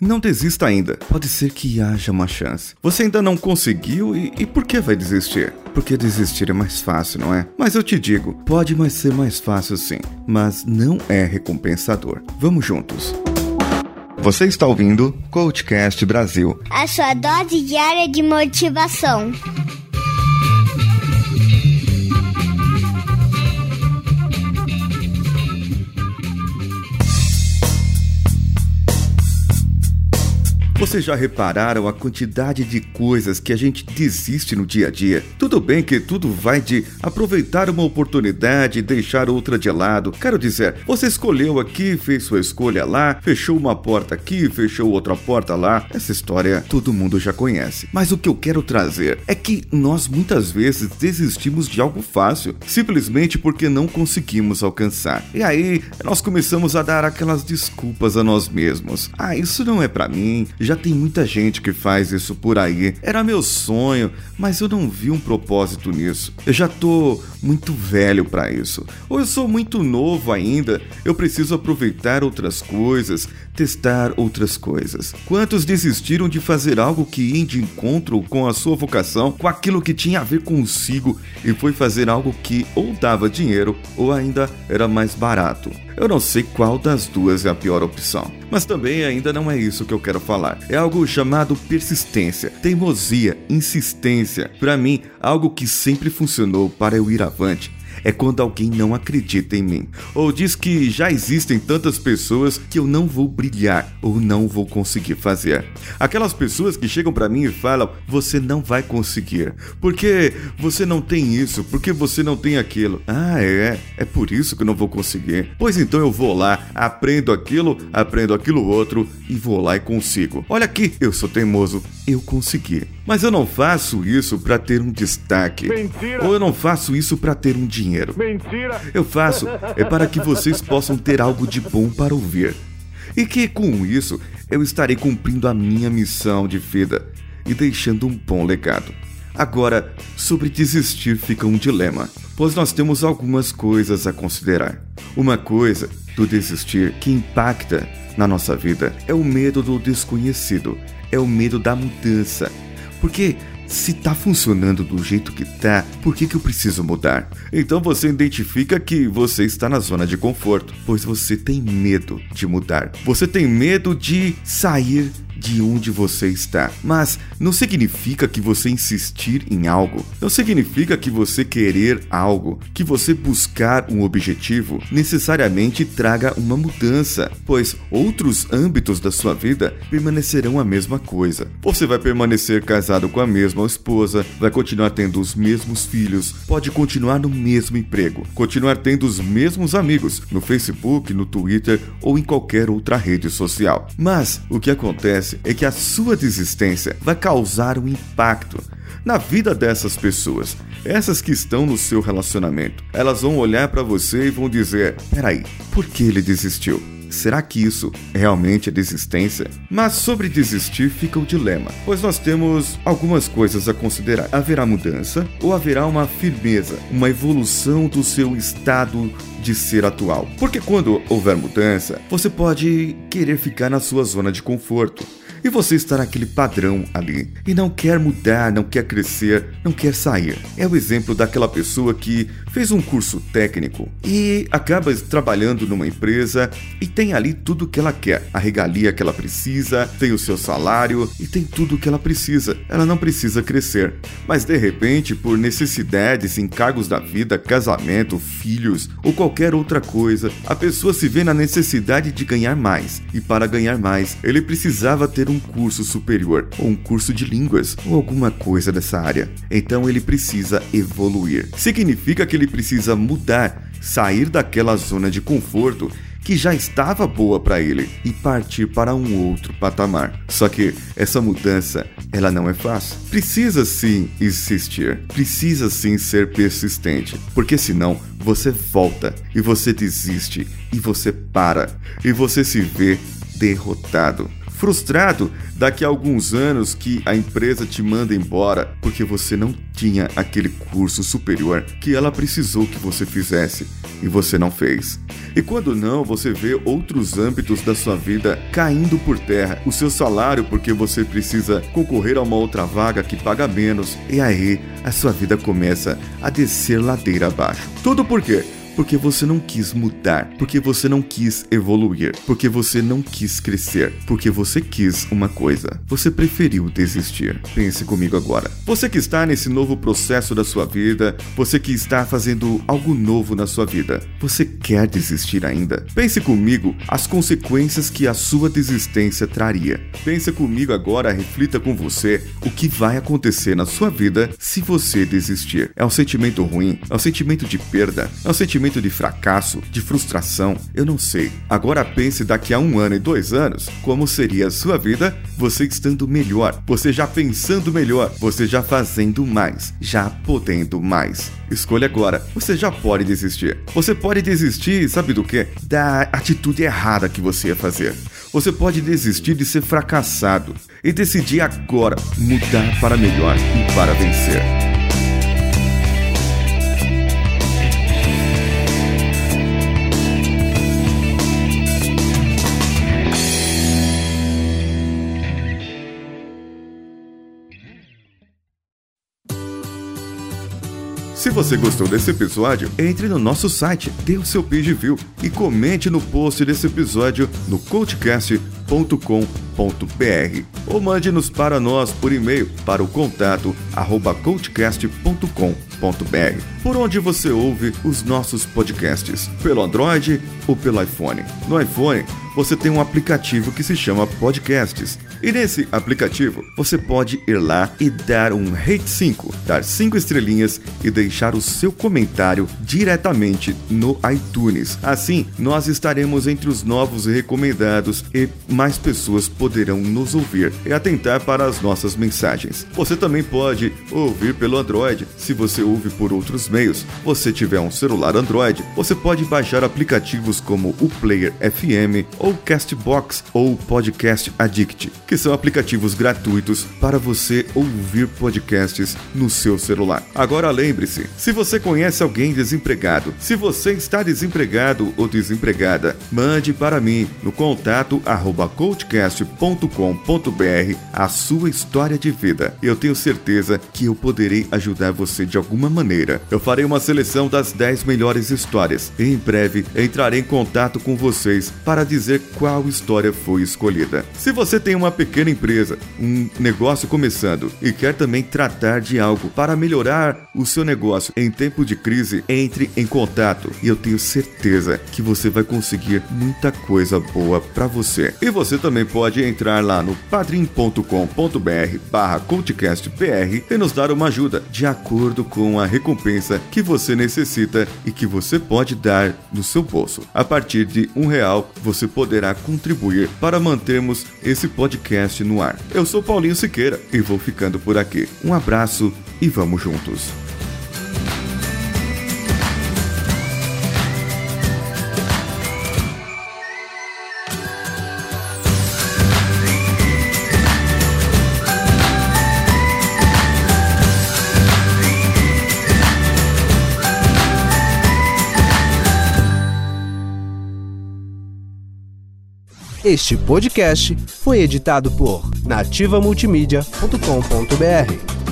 Não desista ainda. Pode ser que haja uma chance. Você ainda não conseguiu e, e por que vai desistir? Porque desistir é mais fácil, não é? Mas eu te digo, pode mais ser mais fácil sim, mas não é recompensador. Vamos juntos. Você está ouvindo Coachcast Brasil. A sua dose diária de motivação. Vocês já repararam a quantidade de coisas que a gente desiste no dia a dia? Tudo bem que tudo vai de aproveitar uma oportunidade e deixar outra de lado. Quero dizer, você escolheu aqui, fez sua escolha lá, fechou uma porta aqui, fechou outra porta lá. Essa história todo mundo já conhece. Mas o que eu quero trazer é que nós muitas vezes desistimos de algo fácil, simplesmente porque não conseguimos alcançar. E aí nós começamos a dar aquelas desculpas a nós mesmos. Ah, isso não é para mim já tem muita gente que faz isso por aí. Era meu sonho, mas eu não vi um propósito nisso. Eu já tô muito velho para isso. Ou eu sou muito novo ainda, eu preciso aproveitar outras coisas, testar outras coisas. Quantos desistiram de fazer algo que ia de encontro com a sua vocação, com aquilo que tinha a ver consigo e foi fazer algo que ou dava dinheiro ou ainda era mais barato? Eu não sei qual das duas é a pior opção. Mas também ainda não é isso que eu quero falar. É algo chamado persistência, teimosia, insistência. Para mim, algo que sempre funcionou para eu ir avante é quando alguém não acredita em mim, ou diz que já existem tantas pessoas que eu não vou brilhar ou não vou conseguir fazer. Aquelas pessoas que chegam para mim e falam: "Você não vai conseguir, porque você não tem isso, porque você não tem aquilo". Ah, é, é por isso que eu não vou conseguir. Pois então eu vou lá, aprendo aquilo, aprendo aquilo outro e vou lá e consigo. Olha aqui, eu sou teimoso, eu consegui. Mas eu não faço isso para ter um destaque. Mentira. Ou eu não faço isso para ter um dinheiro. Mentira. Eu faço é para que vocês possam ter algo de bom para ouvir. E que com isso eu estarei cumprindo a minha missão de vida e deixando um bom legado. Agora, sobre desistir fica um dilema, pois nós temos algumas coisas a considerar. Uma coisa do desistir que impacta na nossa vida é o medo do desconhecido, é o medo da mudança, porque se tá funcionando do jeito que tá, por que, que eu preciso mudar? Então você identifica que você está na zona de conforto, pois você tem medo de mudar. Você tem medo de sair de onde você está. Mas não significa que você insistir em algo, não significa que você querer algo, que você buscar um objetivo necessariamente traga uma mudança, pois outros âmbitos da sua vida permanecerão a mesma coisa. Você vai permanecer casado com a mesma esposa, vai continuar tendo os mesmos filhos, pode continuar no mesmo emprego, continuar tendo os mesmos amigos no Facebook, no Twitter ou em qualquer outra rede social. Mas o que acontece acontece é que a sua desistência vai causar um impacto na vida dessas pessoas. Essas que estão no seu relacionamento. Elas vão olhar para você e vão dizer: peraí, por que ele desistiu? Será que isso realmente é desistência? Mas sobre desistir fica o dilema, pois nós temos algumas coisas a considerar. Haverá mudança ou haverá uma firmeza, uma evolução do seu estado de ser atual? Porque quando houver mudança, você pode querer ficar na sua zona de conforto e você está naquele padrão ali e não quer mudar, não quer crescer, não quer sair. É o exemplo daquela pessoa que fez um curso técnico e acaba trabalhando numa empresa e tem ali tudo o que ela quer, a regalia que ela precisa, tem o seu salário e tem tudo o que ela precisa. Ela não precisa crescer, mas de repente, por necessidades, encargos da vida, casamento, filhos ou qualquer outra coisa, a pessoa se vê na necessidade de ganhar mais e para ganhar mais, ele precisava ter um um curso superior, ou um curso de línguas, ou alguma coisa dessa área. Então ele precisa evoluir. Significa que ele precisa mudar, sair daquela zona de conforto que já estava boa para ele e partir para um outro patamar. Só que essa mudança, ela não é fácil. Precisa sim insistir, precisa sim ser persistente, porque senão você volta e você desiste e você para e você se vê derrotado. Frustrado daqui a alguns anos que a empresa te manda embora porque você não tinha aquele curso superior que ela precisou que você fizesse e você não fez. E quando não, você vê outros âmbitos da sua vida caindo por terra. O seu salário, porque você precisa concorrer a uma outra vaga que paga menos. E aí, a sua vida começa a descer ladeira abaixo. Tudo por quê? Porque você não quis mudar, porque você não quis evoluir, porque você não quis crescer, porque você quis uma coisa. Você preferiu desistir. Pense comigo agora. Você que está nesse novo processo da sua vida, você que está fazendo algo novo na sua vida, você quer desistir ainda? Pense comigo as consequências que a sua desistência traria. Pense comigo agora, reflita com você o que vai acontecer na sua vida se você desistir. É um sentimento ruim, é um sentimento de perda, é um sentimento sentimento de fracasso, de frustração, eu não sei. Agora pense daqui a um ano e dois anos como seria a sua vida, você estando melhor, você já pensando melhor, você já fazendo mais, já podendo mais. Escolha agora. Você já pode desistir. Você pode desistir, sabe do que? Da atitude errada que você ia fazer. Você pode desistir de ser fracassado e decidir agora mudar para melhor e para vencer. Você gostou desse episódio, entre no nosso site, dê o seu page view e comente no post desse episódio no coachcast.com.br ou mande-nos para nós por e-mail para o contato arroba coachcast.com.br por onde você ouve os nossos podcasts, pelo Android ou pelo iPhone. No iPhone, você tem um aplicativo que se chama Podcasts. E nesse aplicativo, você pode ir lá e dar um rate 5, dar 5 estrelinhas e deixar o seu comentário diretamente no iTunes. Assim, nós estaremos entre os novos recomendados e mais pessoas poderão nos ouvir e atentar para as nossas mensagens. Você também pode ouvir pelo Android. Se você ouve por outros meios, você tiver um celular Android, você pode baixar aplicativos como o Player FM ou Castbox ou Podcast Addict, que são aplicativos gratuitos para você ouvir podcasts no seu celular. Agora lembre-se, se você conhece alguém desempregado, se você está desempregado ou desempregada, mande para mim no contato arroba coachcast.com.br a sua história de vida. Eu tenho certeza que eu poderei ajudar você de alguma maneira. Eu farei uma seleção das 10 melhores histórias e em breve entrarei em contato com vocês para dizer qual história foi escolhida. Se você tem uma pequena empresa, um negócio começando e quer também tratar de algo para melhorar o seu negócio em tempo de crise, entre em contato e eu tenho certeza que você vai conseguir muita coisa boa para você. E você também pode entrar lá no padrim.com.br barra cultcastbr e nos dar uma ajuda de acordo com a recompensa que você necessita e que você pode dar no seu bolso. A partir de um real, você poderá contribuir para mantermos esse podcast no ar. Eu sou Paulinho Siqueira e vou ficando por aqui. Um abraço e vamos juntos. Este podcast foi editado por nativamultimídia.com.br.